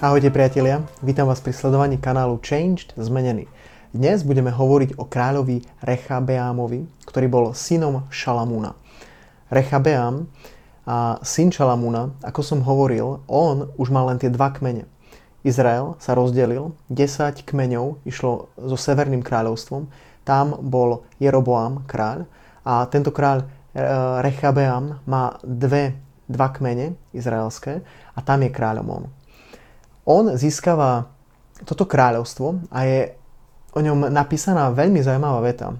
Ahojte priatelia, vítam vás pri sledovaní kanálu Changed Zmenený. Dnes budeme hovoriť o kráľovi Rechabeámovi, ktorý bol synom Šalamúna. Rechabeám a syn Šalamúna, ako som hovoril, on už mal len tie dva kmene. Izrael sa rozdelil, 10 kmeňov išlo so Severným kráľovstvom, tam bol Jeroboam kráľ a tento kráľ e, Rechabeam má dve, dva kmene izraelské a tam je kráľom on on získava toto kráľovstvo a je o ňom napísaná veľmi zaujímavá veta.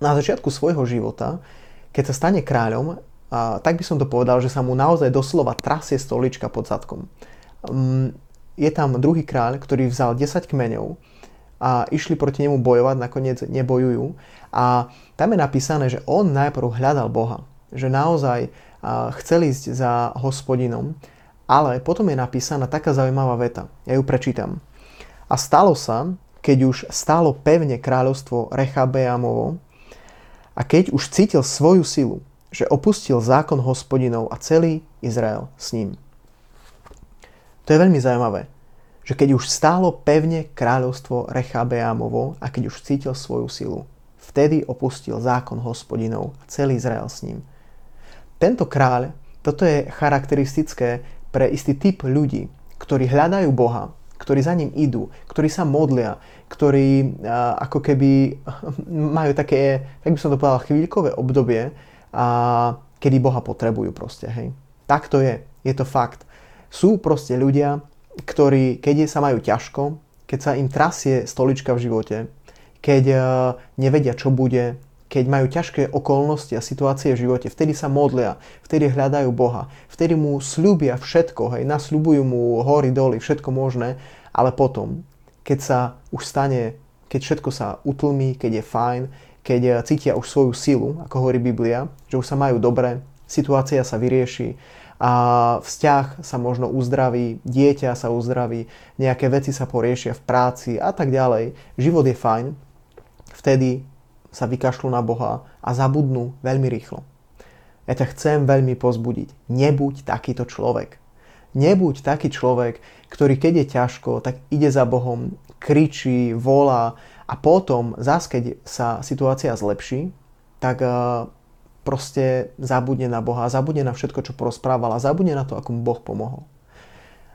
Na začiatku svojho života, keď sa stane kráľom, a tak by som to povedal, že sa mu naozaj doslova trasie stolička pod zadkom. Mm, je tam druhý kráľ, ktorý vzal 10 kmeňov a išli proti nemu bojovať, nakoniec nebojujú. A tam je napísané, že on najprv hľadal Boha, že naozaj chcel ísť za hospodinom ale potom je napísaná taká zaujímavá veta. Ja ju prečítam. A stalo sa, keď už stálo pevne kráľovstvo Rechabeamovo a keď už cítil svoju silu, že opustil zákon hospodinov a celý Izrael s ním. To je veľmi zaujímavé, že keď už stálo pevne kráľovstvo Rechabeamovo a keď už cítil svoju silu, vtedy opustil zákon hospodinov a celý Izrael s ním. Tento kráľ, toto je charakteristické pre istý typ ľudí, ktorí hľadajú Boha, ktorí za ním idú, ktorí sa modlia, ktorí a, ako keby majú také, tak by som to povedal, chvíľkové obdobie, a, kedy Boha potrebujú proste, hej. Tak to je, je to fakt. Sú proste ľudia, ktorí, keď sa majú ťažko, keď sa im trasie stolička v živote, keď a, nevedia, čo bude, keď majú ťažké okolnosti a situácie v živote, vtedy sa modlia, vtedy hľadajú Boha, vtedy mu slúbia všetko, hej, nasľubujú mu hory, doly, všetko možné, ale potom, keď sa už stane, keď všetko sa utlmí, keď je fajn, keď cítia už svoju silu, ako hovorí Biblia, že už sa majú dobre, situácia sa vyrieši, a vzťah sa možno uzdraví, dieťa sa uzdraví, nejaké veci sa poriešia v práci a tak ďalej. Život je fajn, vtedy sa vykašľú na Boha a zabudnú veľmi rýchlo. Ja ťa chcem veľmi pozbudiť. Nebuď takýto človek. Nebuď taký človek, ktorý keď je ťažko, tak ide za Bohom, kričí, volá a potom, zás keď sa situácia zlepší, tak uh, proste zabudne na Boha, zabudne na všetko, čo porozprával zabudne na to, ako mu Boh pomohol.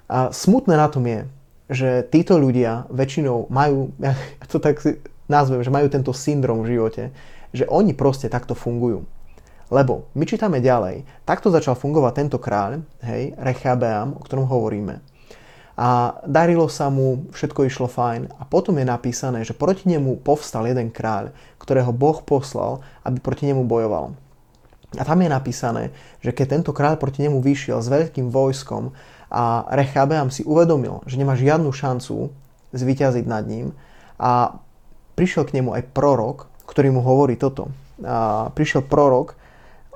A smutné na tom je, že títo ľudia väčšinou majú, ja to tak nazvem, že majú tento syndrom v živote, že oni proste takto fungujú. Lebo my čítame ďalej, takto začal fungovať tento kráľ, hej, Rechabeam, o ktorom hovoríme. A darilo sa mu, všetko išlo fajn a potom je napísané, že proti nemu povstal jeden kráľ, ktorého Boh poslal, aby proti nemu bojoval. A tam je napísané, že keď tento kráľ proti nemu vyšiel s veľkým vojskom a Rechabeam si uvedomil, že nemá žiadnu šancu zvíťaziť nad ním a prišiel k nemu aj prorok, ktorý mu hovorí toto. A prišiel prorok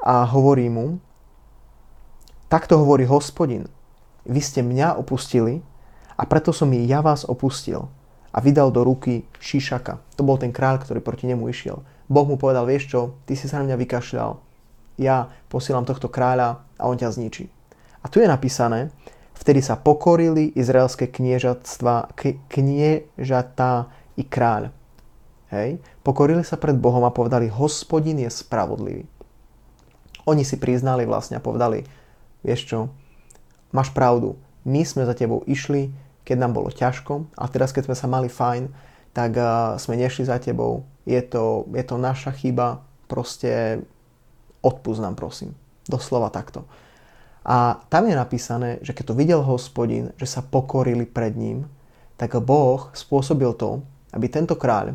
a hovorí mu, takto hovorí hospodin, vy ste mňa opustili a preto som i ja vás opustil a vydal do ruky Šišaka. To bol ten kráľ, ktorý proti nemu išiel. Boh mu povedal, vieš čo, ty si sa na mňa vykašľal, ja posielam tohto kráľa a on ťa zničí. A tu je napísané, vtedy sa pokorili izraelské kniežatstva, kniežatá i kráľ. Hej? Pokorili sa pred Bohom a povedali, hospodin je spravodlivý. Oni si priznali vlastne a povedali, vieš čo, máš pravdu, my sme za tebou išli, keď nám bolo ťažko a teraz keď sme sa mali fajn, tak uh, sme nešli za tebou, je to, je to naša chyba, proste odpúsť nám prosím. Doslova takto. A tam je napísané, že keď to videl hospodin, že sa pokorili pred ním, tak Boh spôsobil to, aby tento kráľ,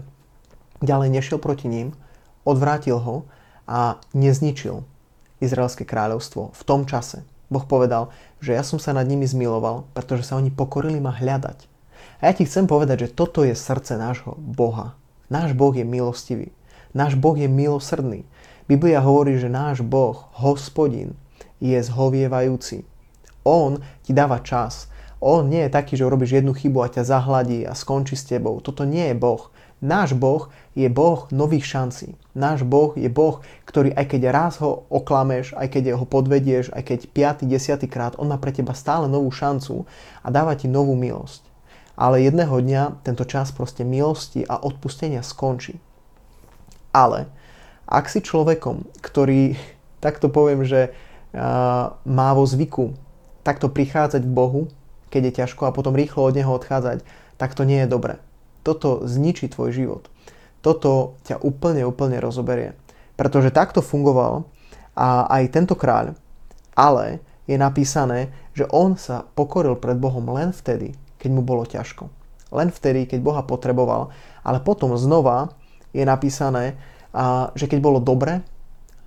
ďalej nešiel proti ním, odvrátil ho a nezničil Izraelské kráľovstvo v tom čase. Boh povedal, že ja som sa nad nimi zmiloval, pretože sa oni pokorili ma hľadať. A ja ti chcem povedať, že toto je srdce nášho Boha. Náš Boh je milostivý. Náš Boh je milosrdný. Biblia hovorí, že náš Boh, hospodin, je zhovievajúci. On ti dáva čas. On nie je taký, že urobíš jednu chybu a ťa zahladí a skončí s tebou. Toto nie je Boh. Náš Boh je Boh nových šancí. Náš Boh je Boh, ktorý aj keď raz ho oklameš, aj keď ho podvedieš, aj keď 5. 10. krát, on má pre teba stále novú šancu a dáva ti novú milosť. Ale jedného dňa tento čas proste milosti a odpustenia skončí. Ale ak si človekom, ktorý, takto poviem, že uh, má vo zvyku takto prichádzať k Bohu, keď je ťažko a potom rýchlo od Neho odchádzať, tak to nie je dobré. Toto zničí tvoj život. Toto ťa úplne, úplne rozoberie. Pretože takto fungoval a aj tento kráľ, ale je napísané, že on sa pokoril pred Bohom len vtedy, keď mu bolo ťažko. Len vtedy, keď Boha potreboval, ale potom znova je napísané, že keď bolo dobre,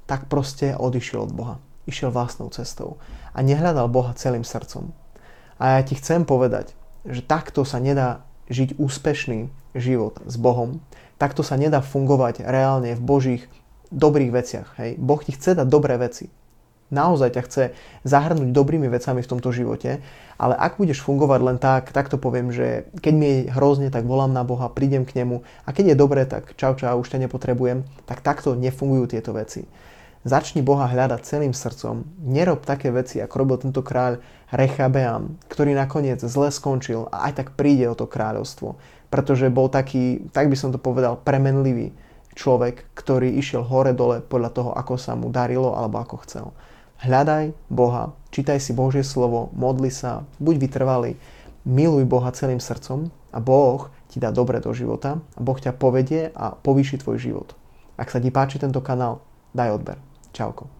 tak proste odišiel od Boha. Išiel vlastnou cestou a nehľadal Boha celým srdcom. A ja ti chcem povedať, že takto sa nedá žiť úspešný život s Bohom, takto sa nedá fungovať reálne v Božích dobrých veciach. Hej? Boh ti chce dať dobré veci. Naozaj ťa chce zahrnúť dobrými vecami v tomto živote, ale ak budeš fungovať len tak, tak to poviem, že keď mi je hrozne, tak volám na Boha, prídem k nemu a keď je dobré, tak čau čau, už ťa nepotrebujem, tak takto nefungujú tieto veci. Začni Boha hľadať celým srdcom. Nerob také veci, ako robil tento kráľ Rechabeam, ktorý nakoniec zle skončil a aj tak príde o to kráľovstvo. Pretože bol taký, tak by som to povedal, premenlivý človek, ktorý išiel hore-dole podľa toho, ako sa mu darilo alebo ako chcel. Hľadaj Boha, čítaj si Božie slovo, modli sa, buď vytrvalý, miluj Boha celým srdcom a Boh ti dá dobre do života a Boh ťa povedie a povýši tvoj život. Ak sa ti páči tento kanál, daj odber. Čauko.